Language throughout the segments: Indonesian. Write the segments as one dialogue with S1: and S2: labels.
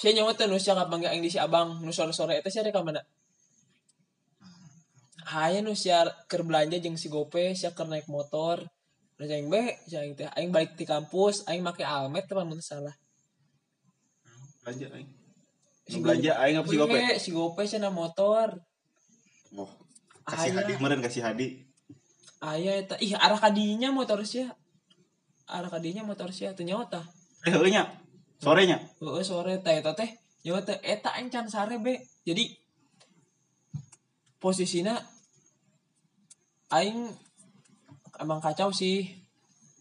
S1: sia nyawa teh nu sia kapanggil aing di si abang? Nu sore-sore. Eta sia rek ka mana? Aya nu sia keur belanja jeung si gope. Sia keur naik motor. Nu aing be sia aing teh. Aing balik di kampus. Aing make almet teh mun salah.
S2: Belanja aing. Nu belanja aing apa sih gope?
S1: Si gope sia na motor.
S2: Oh kasih hadi meureun kasih hadi.
S1: Aya eta. Ih arah kadinya motor sia arah kadinya motor sia teu nyawa tah.
S2: Eh sorenya
S1: Heeh sore teh eta teh nyawa teh eta aing can sare be. Jadi posisinya aing emang kacau sih.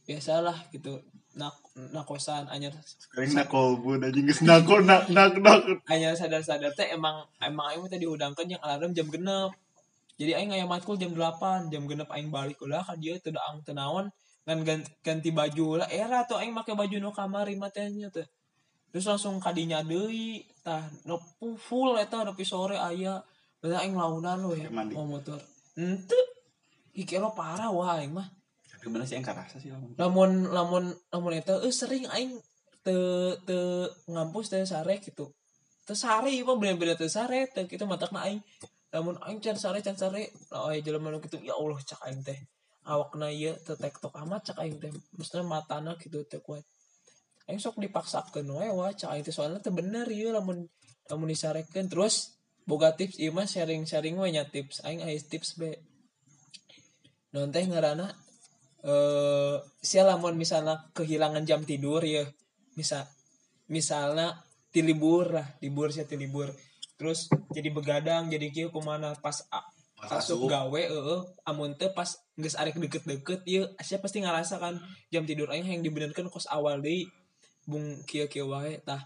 S1: Biasalah gitu. Nak nakosan anyar
S2: sekarang nak kolbun anjing geus nakol nak nak nak
S1: anyar sadar-sadar teh emang emang aing teh diudangkeun yang alarm jam genep. Jadi aing aya matkul jam 8, jam genep aing balik ulah ka dieu teu daang teu naon ngan ganti, ganti baju lah era tuh aing make baju nu kamari mah teh nya teh. Terus langsung kadinya deui tah nu full eta nepi sore aya. Bener aing launan we mau motor. Henteu. Hikero parah wah aing mah.
S2: tapi bener sih yang karasa sih lamun
S1: Lamun lamun lamun eta eh sering aing te te ngampus teh sare gitu. Teu sare mah bener-bener teu sare teh kitu matakna aing. Lamun aing can sare can sare lah aya jelema nu kitu ya Allah cak aing teh. Awakna ieu teu tektok amat cak aing teh. Maksudna matana kitu teu kuat. Aing sok dipaksakeun we wah cak aing teh bener ieu lamun lamun disarekeun. Terus boga tips ieu mah sharing-sharing we nya tips. Aing aya tips be. Non teh ngaranna eh sia lamun misalnya kehilangan jam tidur ya misal misalnya ti libur lah libur sia ti libur. Terus jadi begadang jadi kieu kumana pas asup gawe heeh amun teu pas geus arek deket-deket ieu sia pasti ngerasa kan jam tidur aing yang dibenerkeun kos awal deui bung kieu-kieu wae tah.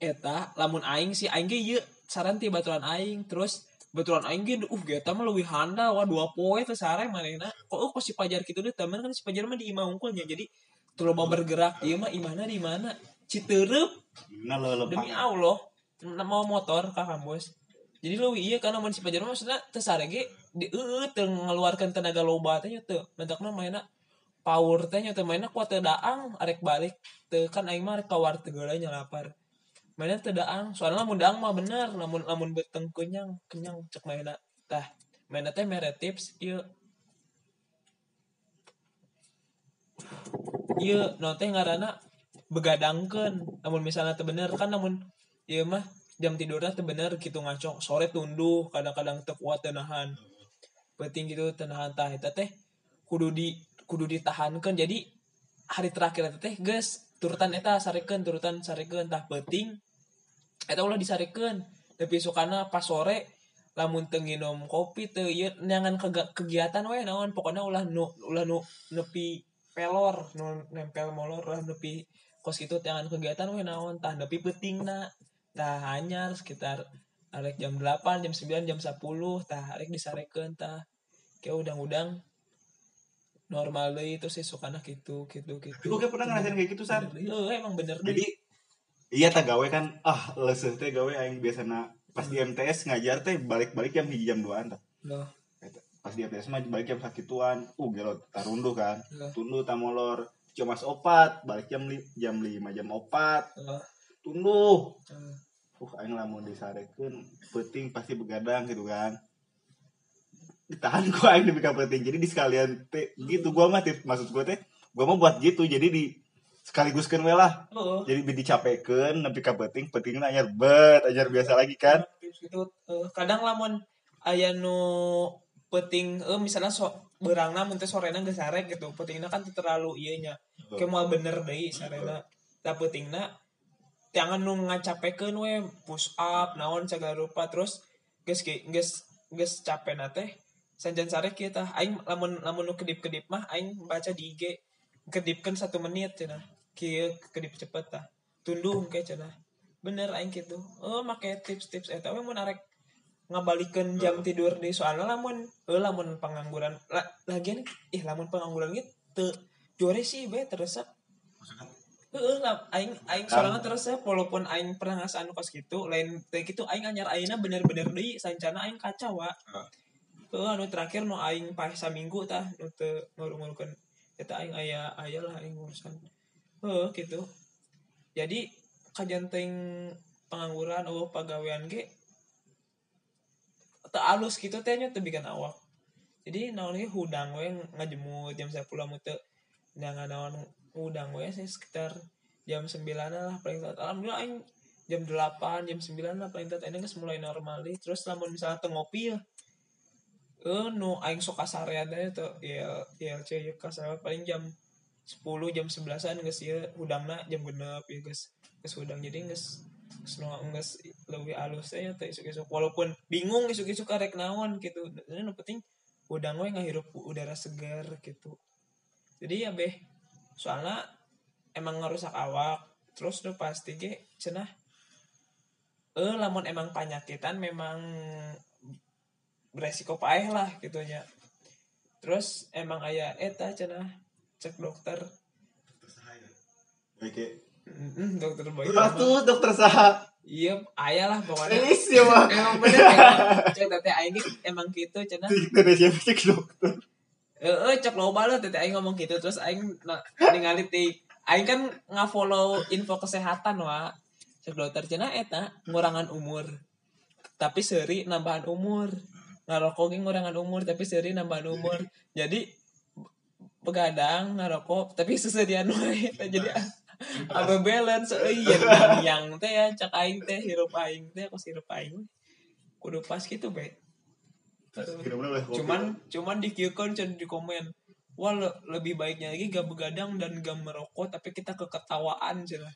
S1: Eta lamun aing sih aing ge ieu saran ti baturan aing. Terus baturan aing ge uh geta mah leuwih handal wah dua poe teh sare manehna. Kok uh, kok si pajar kitu deh teman kan si pajar mah di imah unggulnya jadi loba bergerak ieu mah imahna di mana? Citereup
S2: lo
S1: demi Allah mau motor ka kampus. Jadi lu iya karena mun si pajar mah maksudna teu sare ge di eueuh teu ngeluarkan tenaga loba teh nya teu. Mentakna mainna power teh nya teu mainna kuat teu daang arek balik. Teu kan aing mah kawar teu geuleuh nya lapar. Mainna teu daang soalnya lamun daang mah bener lamun lamun beteng kenyang kenyang cek mainna tah mainna teh mere tips ieu. Ieu non teh ngaranna begadangkeun. Namun misalnya teu bener kan namun ieu mah jam tidurnya teu bener gitu ngaco sore tunduh kadang-kadang teu kuat teu nahan. Penting gitu teu nahan tah eta teh kudu di kudu ditahankeun. Jadi hari terakhir teh geus turutan eta sarekeun turutan sarekeun tah penting eta ulah disarekeun. Tapi sukana pas sore lamun teu nginum kopi teu ieu nyangan kega- kegiatan we naon. Pokoknya ulah nu ulah nu nepi pelor nu nempel molor ulah nepi kos gitu jangan kegiatan we naon. Tah nepi peutingna tah hanyar sekitar arek jam 8 jam 9 jam 10 tah arek disarekeun tah. Kayak udang-udang normal deui terus sukana gitu gitu gitu.
S2: Gue kayak pernah ngerasain kayak gitu san
S1: deui. Heuh, emang bener
S2: jadi
S1: deui.
S2: iya tak gawe kan ah leseuh teh gawe aing biasana pas di MTS ngajar teh balik-balik jam hiji jam 2an tah.
S1: Loh,
S2: Eta, pas di MTS mah balik jam sakituan uh gelo tarunduh kan.
S1: Loh,
S2: tunduh tamolor cuma opat balik jam li, jam 5 jam opat.
S1: Loh.
S2: tunduh
S1: Eh,
S2: uh aing lamun disarekeun penting pasti begadang gitu kan ditahan gua aing demi penting jadi di sekalian teh gitu gua mah tip maksud gua teh gua mah buat gitu. Jadi di sekaliguskeun we lah.
S1: Loh.
S2: jadi dicapekeun nepi ka penting anyar bet anyar biasa lagi kan.
S1: Gitu eh, kadang lamun aya nu peting eh misalnya so berangna mun teh sorena geus gitu. Petingna kan terlalu ieu nya. Kayak mau bener deui sarena. Da petingna jangan nu ngacapekeun we. Push up naon segala rupa. Terus geus ge- geus geus capena teh sanjan sare kieu tah aing lamun lamun nu kedip-kedip mah aing baca di IG kedipkeun satu menit cenah. Kieu kedip cepet tah. Tunduh kayak cenah. Bener aing gitu oh make tips-tips eta we mun arek ngabalikeun jam tidur di soalnya lamun eh lamun pengangguran la, lagian ih lamun pengangguran gitu teu jore sih be teresep. Heeh, lah aing aing soalnya teresep walaupun aing pernah ngasih anu kos gitu lain teh gitu aing anyar ayeuna bener-bener deui sancana aing kacau wa Heeh, anu terakhir nu aing pas saminggu tah nu teu ngurung-ngurungkeun eta aing aya aya lah aing urusan Heeh gitu jadi kajanteng pengangguran oh pegawaian ge tak alus gitu tehnya tuh bikin awak. Jadi naonnya hudang we ngajemut jam saya pulang muter jangan naon hudang we sih sekitar jam sembilan lah paling telat. Alhamdulillah aing jam delapan jam sembilan lah paling ini geus mulai normal deh terus lamun misalnya teu ngopi ya eh nu aing sok kasarean teh tuh ya ya cuy ya kasar. Paling jam 10 jam 11-an geus ieu hudangna jam genep ya geus geus hudang. Jadi geus geus nu geus leuwih alus teh teh isuk-isuk. Walaupun bingung isuk-isuk karek naon gitu. Dan nu penting hudang we ngahirup udara segar gitu. Jadi ya beh soalnya emang ngerusak awak. Terus udah pasti ge cenah eh lamun emang penyakitan memang beresiko paeh lah gitunya. Terus emang ayah eta cenah cek dokter.
S2: Oke.
S1: Mm, dokter bayi
S2: Tuh dokter saha?
S1: iya ayah lah pokoknya.
S2: Elis ya mah.
S1: emang bener cek tete aing emang gitu cenah
S2: Indonesia cek dokter.
S1: eh eh, cek loba lah tete aing ngomong gitu. Terus aing na, ningali ti aing kan ngafollow info kesehatan wa. Cek dokter cenah eta ngurangan umur. Tapi seri nambahan umur ngarokok ge ngurangan umur tapi seri nambahan umur. Jadi begadang ngarokok tapi sesediaan wae Tah, jadi apa balance. Eh iya yang teh ya cek aing teh hirup aing teh kos hirup aing. Kudu pas gitu be. Cuman cuman di kan cuman di komen. Wah le- lebih baiknya lagi gak begadang dan gak merokok tapi kita keketawaan cina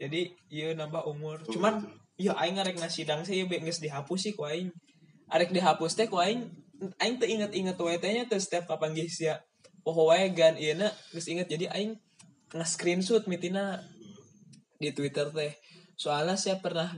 S1: jadi iya nambah umur.
S2: Oh,
S1: cuman
S2: gitu.
S1: ya aing ngarek ngasidang sih ya geus dihapus sih ku aing arek dihapus teh ku aing aing teu inget-inget wae teh nya teu setiap kapan geus ya poho wae gan ieu geus inget. Jadi aing nge-screenshot mitina di Twitter teh. Soalnya saya pernah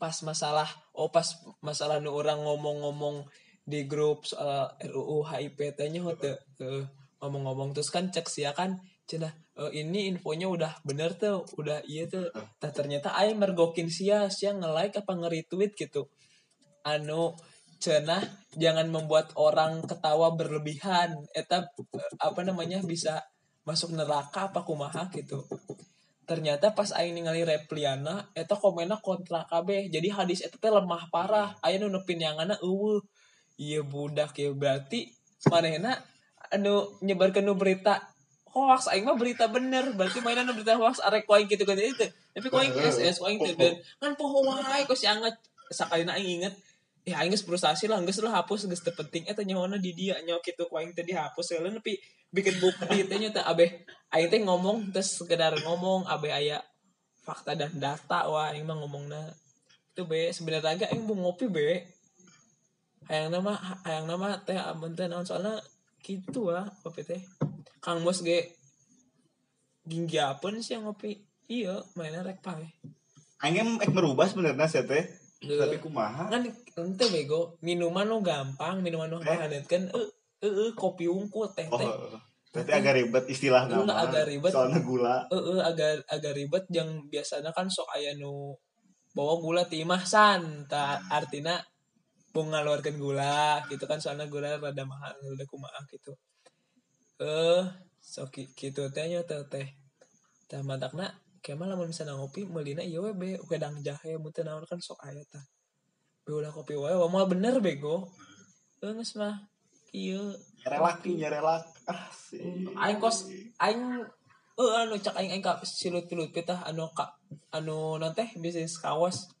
S1: pas masalah oh pas masalah nu orang ngomong-ngomong di grup soal RUU HIP tanya teh eh, ngomong-ngomong. Terus kan cek sih kan cenah eh, ini infonya udah bener tuh udah iya tuh Tah ternyata aing mergokin sia sia nge-like apa nge-retweet gitu. Anu cenah jangan membuat orang ketawa berlebihan. Eta eh, apa namanya bisa masuk neraka apa kumaha gitu. Ternyata pas aing ningali repliana eta komennya kontra kabeh. Jadi hadis eta teh lemah parah. Aya nu nepinyanganna eueuh. Iya budak ya berarti manehna anu nyebarkeun nu berita hoax. Aing mah berita bener. Berarti mainan nu berita hoax arek ku aing kitu kan itu. Tapi ku aing SS ku aing teh dan kan poho wae ku si anget. Sakalina aing inget ya aing frustasi lah geus lah hapus geus teu penting. Eta nyawana di dia nyawa kitu ku aing teh dihapus. Heula tapi bikin bukti teh nya teh abeh aing teh ngomong terus sekedar ngomong abeh aya fakta dan data wah aing mah ngomongna. Itu be sebenarnya agak aing mau ngopi be. Hayang nama hayang nama teh amun teh naon soalnya gitu wah kopi teh. Kang bos ge ginggiapeun sih yang ngopi? Iya mainnya rek pae
S2: Aing ek merubah sebenarnya sih teh.
S1: Duh.
S2: Tapi kumaha?
S1: kan ente bego minuman lo gampang minuman lo hangat kan eh eh eh, kopi ungu teh
S2: Oh,
S1: teh
S2: berarti agak ribet istilah nama.
S1: agak ribet.
S2: Soalnya gula.
S1: eh eh, agak agak ribet yang biasanya kan sok aya nu bawa gula timah san ta artina mau ngaluarkan gula gitu kan soalnya gula rada mahal udah kumaha gitu eh sok ki- gitu teh nya teh teh teh matakna kemah lamun misalnya ngopi melina iya we be. Wedang jahe mun teu naon kan sok aya tah. Be ulah kopi wae moal bener bego. Eh geus mah kieu
S2: nih, nyerelak. Ah, sih.
S1: aing kos aing eh anu cak aing aing ka silut pilut tah anu ka anu nanti bisnis kaos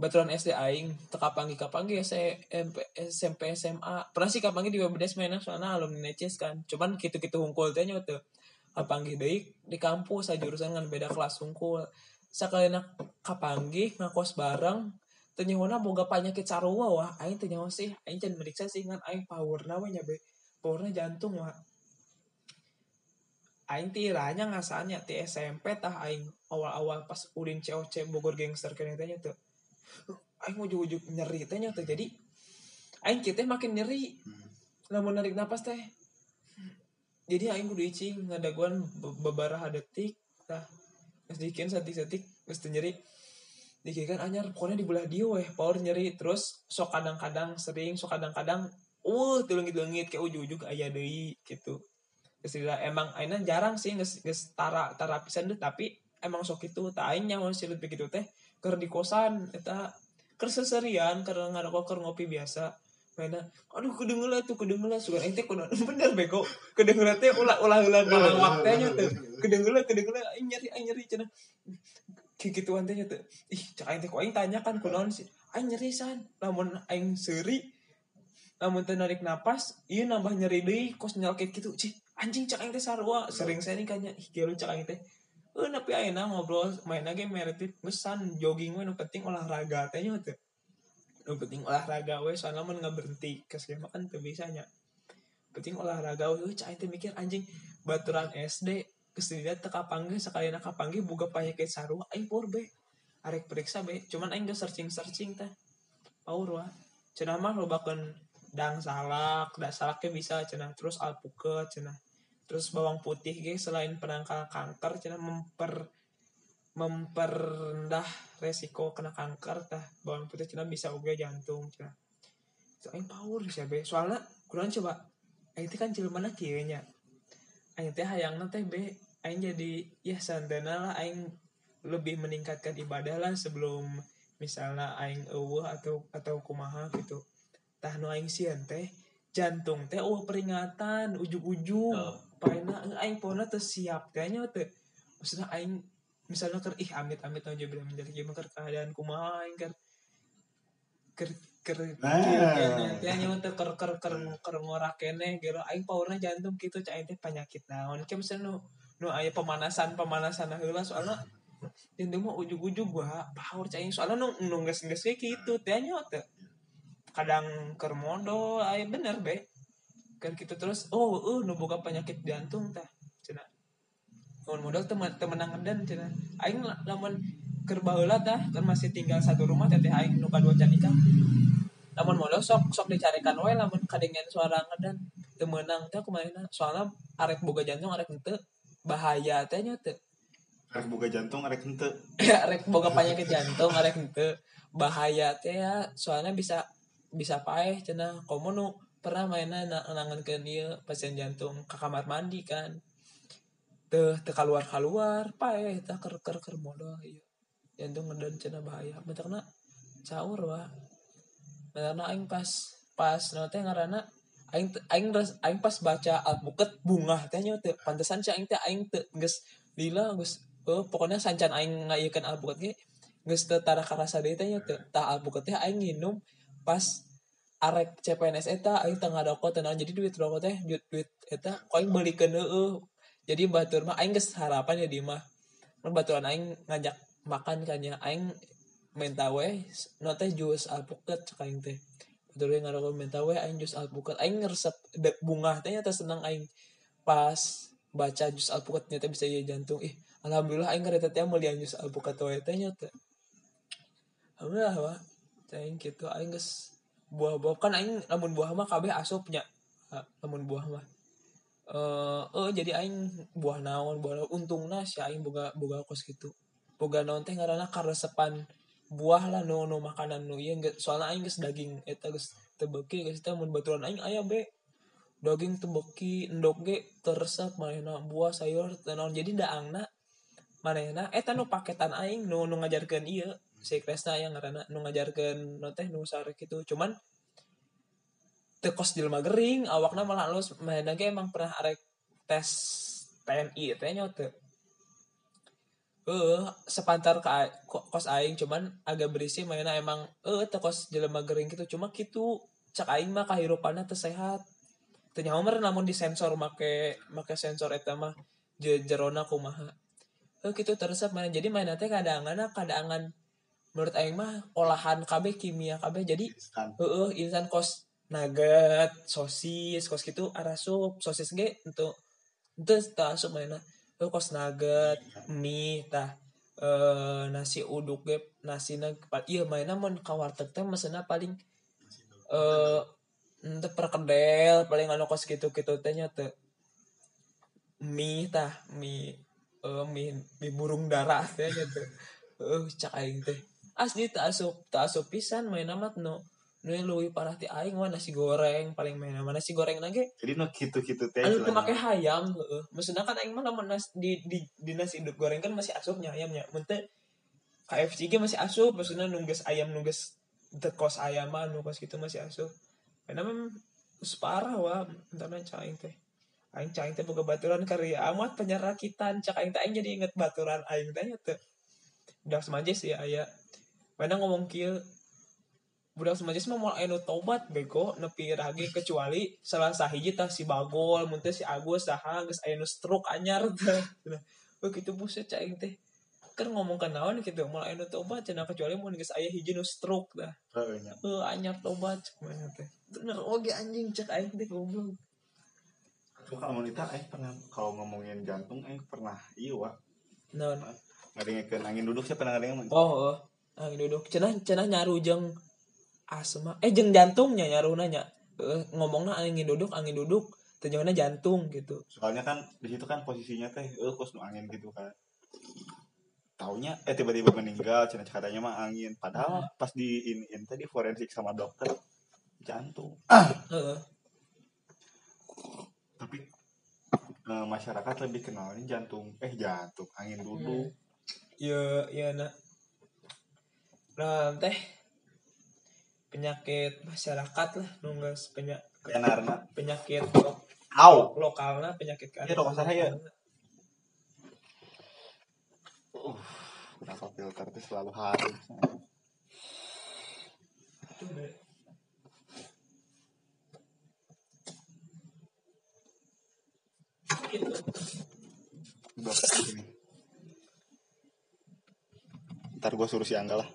S1: baturan SD aing teka panggi kapanggi SMP SMP SMA pernah sih kapanggi di WBDS mainan soalnya alumni neces kan. Cuman gitu-gitu hungkul teh nya teu kapanggi deui? Di kampus jurusan kan beda kelas hungkul sakalina kapanggi ngakos bareng. Ternyata boga penyakit sarua wah. Aing teu nyaho sih. Aing can meriksa sih ngan aing powerna we nya be powerna jantung wah. Aing tiranya ngasanya ti SMP tah aing awal-awal pas ulin COC Bogor Gangster kene teh nya teu. Aing ujug-ujug nyeri teh nya teu. Jadi aing kiteh makin nyeri. Lamun narik napas teh jadi aing kudu icing ngadaguan be- bebaraha detik tah. Geus dikeun satik-satik geus nyeri. Dikeun anyar pokoknya di belah dia weh power nyeri. Terus sok kadang-kadang sering sok kadang-kadang uh tulungit-tulungit kayak ujug-ujug aya deui gitu. Geus emang aina jarang sih geus geus tara tara pisan deh tapi emang sok itu. Tak aing nyawa sih lebih gitu teh ker di kosan eta. Ker seserian karena ada ker ngopi biasa mainnya aduh kedengeran tuh kedengeran suka ente kudu bener bego kedengeran teh ulah ulah ulah ulah waktunya tuh. Kedengeran kedengeran aing nyeri aing nyeri cenah. Kikituan teh tuh. Ih cak aing teh aing tanya kan kunaon sih? Aing nyeri san. Lamun aing seri lamun teh narik napas iya nambah nyeri deui kos nyelket gitu cih anjing cak aing teh sarua. Sering sering kanya ih kieu cak aing teh Eh, tapi ayeuna ngobrol main lagi meretif gesan jogging we penting olahraga teh nya teh nu penting olahraga we soalnya mun nggak berhenti kesema kan teu bisa nya penting olahraga we cak aing teh mikir anjing baturan SD kesedihan teka panggil sekali nak panggil buka penyakit sarua aing power be. Arek periksa be cuman aing gak searching searching teh. Power wa cenah mah lobakeun dang salak da salaknya bisa cenah. Terus alpukat cenah. Terus bawang putih ge selain penangkal kanker cenah memper memperendah resiko kena kanker tah bawang putih cenah bisa uga jantung cenah so, aing power sih be. Soalnya kurang coba teh kan jelema kieu nya. Aing teh hayangna teh be. Aing jadi ya santana lah aing lebih meningkatkan ibadah lah sebelum misalnya aing eueuh atau atau kumaha gitu. Tah nu aing sieun teh jantung teh oh peringatan ujung-ujung
S3: Oh.
S1: paena aing pona teu siap teh nya teh. Maksudnya aing misalnya ker ih amit amit aja bilang menjadi gimana ker keadaan kumaha aing ker. Ker ker
S2: Nah.
S1: kieu kene teh nya teh ker ker ker ker ngorak kene gitu aing powerna jantung gitu cak aing teh penyakit naon. Kayak misalnya nu nu aya pemanasan pemanasan heula soalnya jantung mah ujug-ujug gua power cak aing. Soalnya nu nu geus geus kayak gitu teh nya teh kadang ker modal aya bener be. Kan gitu terus oh uh nu boga penyakit jantung tah lamun modal temen temenang edan cenah aing la- lamun keur baheula tah kan masih tinggal satu rumah teteh aing nu kadua can nikah. Lamun modal sok sok dicarikan we lamun kadengan suara ngedan. Teu meunang teh kumaha? Soalnya arek boga jantung arek henteu. Bahaya teh nya
S2: arek boga jantung arek henteu.
S1: Arek boga penyakit jantung arek henteu. Bahaya teh ya. Soalnya bisa bisa paeh cenah komo nu pernah mainnya na nangankeun ieu pasien jantung ke kamar mandi kan teu teu keluar keluar paeh tah ker ker ker modal ieu jantung ngedan cenah bahaya. Bentukna caur wa bentukna aing pas pas nu teh ngaranna aing aing res- aing pas baca alpukat bunga teh nya teu pantesan sih aing teh aing teu geus lila geus oh, pokoknya sancan aing ngayekeun alpukat ge geus teu tara karasa deui teh nya teu tah alpukat teh aing nginum pas arek CPNS eta aing tengah rokok tenang jadi duit rokok teh duit duit eta kok aing beulikeun heeh jadi batur mah aing geus harapan ya di mah baturan aing ngajak makan kan ya. Aing minta we no teh jus alpukat cek aing teh. Batur we ngarokok minta we aing jus alpukat. Aing ngeresep bunga teh nya teh seneng aing. Pas baca jus alpukat nya teh bisa ieu jantung. Ih alhamdulillah aing kareta teh meulian jus alpukat we teh nya teh. Alhamdulillah wa aing kitu aing geus buah-buah. Kan aing lamun buah mah kabeh asupnya Ha, lamun buah mah eh eh, jadi aing buah naon buah naon. Untungna si aing boga boga kos gitu. Boga naon teh ngaranna karesepan buah lah nu nu makanan nu. Ieu geus soalna aing geus daging eta geus tebeki geus teh mun baturan aing aya be. Daging tebeki endog ge teresep manehna buah sayur teu naon. Jadi daangna manehna eta nu paketan aing nu nu ngajarkeun ieu. Si Kresna yang ngaranna nu ngajarkeun nu teh nu sarek itu cuman teu kos jelema gering awakna malah halus manehna ge emang pernah arek tes TNI teh nya eh sepantar ke kos aing cuman agak berisi mainnya emang eh teu kos jelema gering gitu cuma gitu cak aing mah kahirupanna teu sehat. Teu nyaho meureun lamun disensor make make sensor eta mah je jerona kumaha. Eh gitu teresep mana jadi mainnya teh kadangan kadangan menurut aing mah olahan KB kimia KB jadi
S2: instan.
S1: heeh insan kos nugget sosis kos gitu arasup sosis ge untuk itu tah asup mana Heuh, kos nugget mie tah eh nasi uduk ge nasi iya mainnya mun ka warteg teh mesenna paling eh ente perkedel paling anu kos gitu gitu teh nya teu mie tah mie eh mie, mie burung dara teh nya teu eh cak aing teh. Asli tak asup tak asup pisan main amat no nu leuwih parah ti aing mah nasi goreng paling main. Mana nasi goreng lagi
S2: jadi no gitu-gitu teh
S1: anu teu make hayam heeh. Maksudnya kan aing mah lamun nas, di, di di nasi uduk goreng kan masih asupnya ayamnya. Mun teu KFC ge masih asup maksudnya nungges ayam nungges tekos ayam mah nungges gitu masih asup. Karena memang geus parah wa entana caing teh. Aing caing teh boga baturan karya amat penyerakitan cak aing teh aing jadi inget baturan aing teh nya teu. Budak semajis ya aya. Mana ngomong kieu budak semajis mah mau anu tobat bego nepi rage kecuali salah sahiji tah si bagol mun teh si Agus saha geus aya nu stroke anyar teh. Cenah, oh gitu buset caing teh. Kan ngomong naon gitu mau anu tobat cenah kecuali mun geus aya hiji nu stroke dah.
S2: Heeh, nya.
S1: eh anyar tobat mana teh. Bener oge anjing cek aing teh goblok.
S2: Kalau wanita eh pernah kalau ngomongin jantung eh pernah iya wa
S1: naon?
S2: Ngadengkeun angin duduk siapa pernah ngadengkeun
S1: oh oh angin duduk. Cenah cenah nyaru jeung asma. Eh jeung jantungnya nyaru nanya eh, ngomongna angin duduk angin duduk. Terjauhnya jantung gitu.
S2: Soalnya kan di situ kan posisinya teh eh kos nu angin gitu kan. Taunya eh tiba-tiba meninggal cina katanya mah angin. Padahal pas di ini tadi forensik sama dokter jantung.
S1: Heeh.
S2: tapi eh, masyarakat lebih kenalin jantung eh jantung angin duduk.
S1: Ya ya nak. Nah teh penyakit masyarakat lah nunggas penyakit
S2: kenarna
S1: penyakit lo,
S2: au.
S1: lokalnya penyakit
S2: Iya, dong, masalah ya. uh, kenapa filter itu selalu harus
S1: gitu.
S2: ntar gue suruh si Angga lah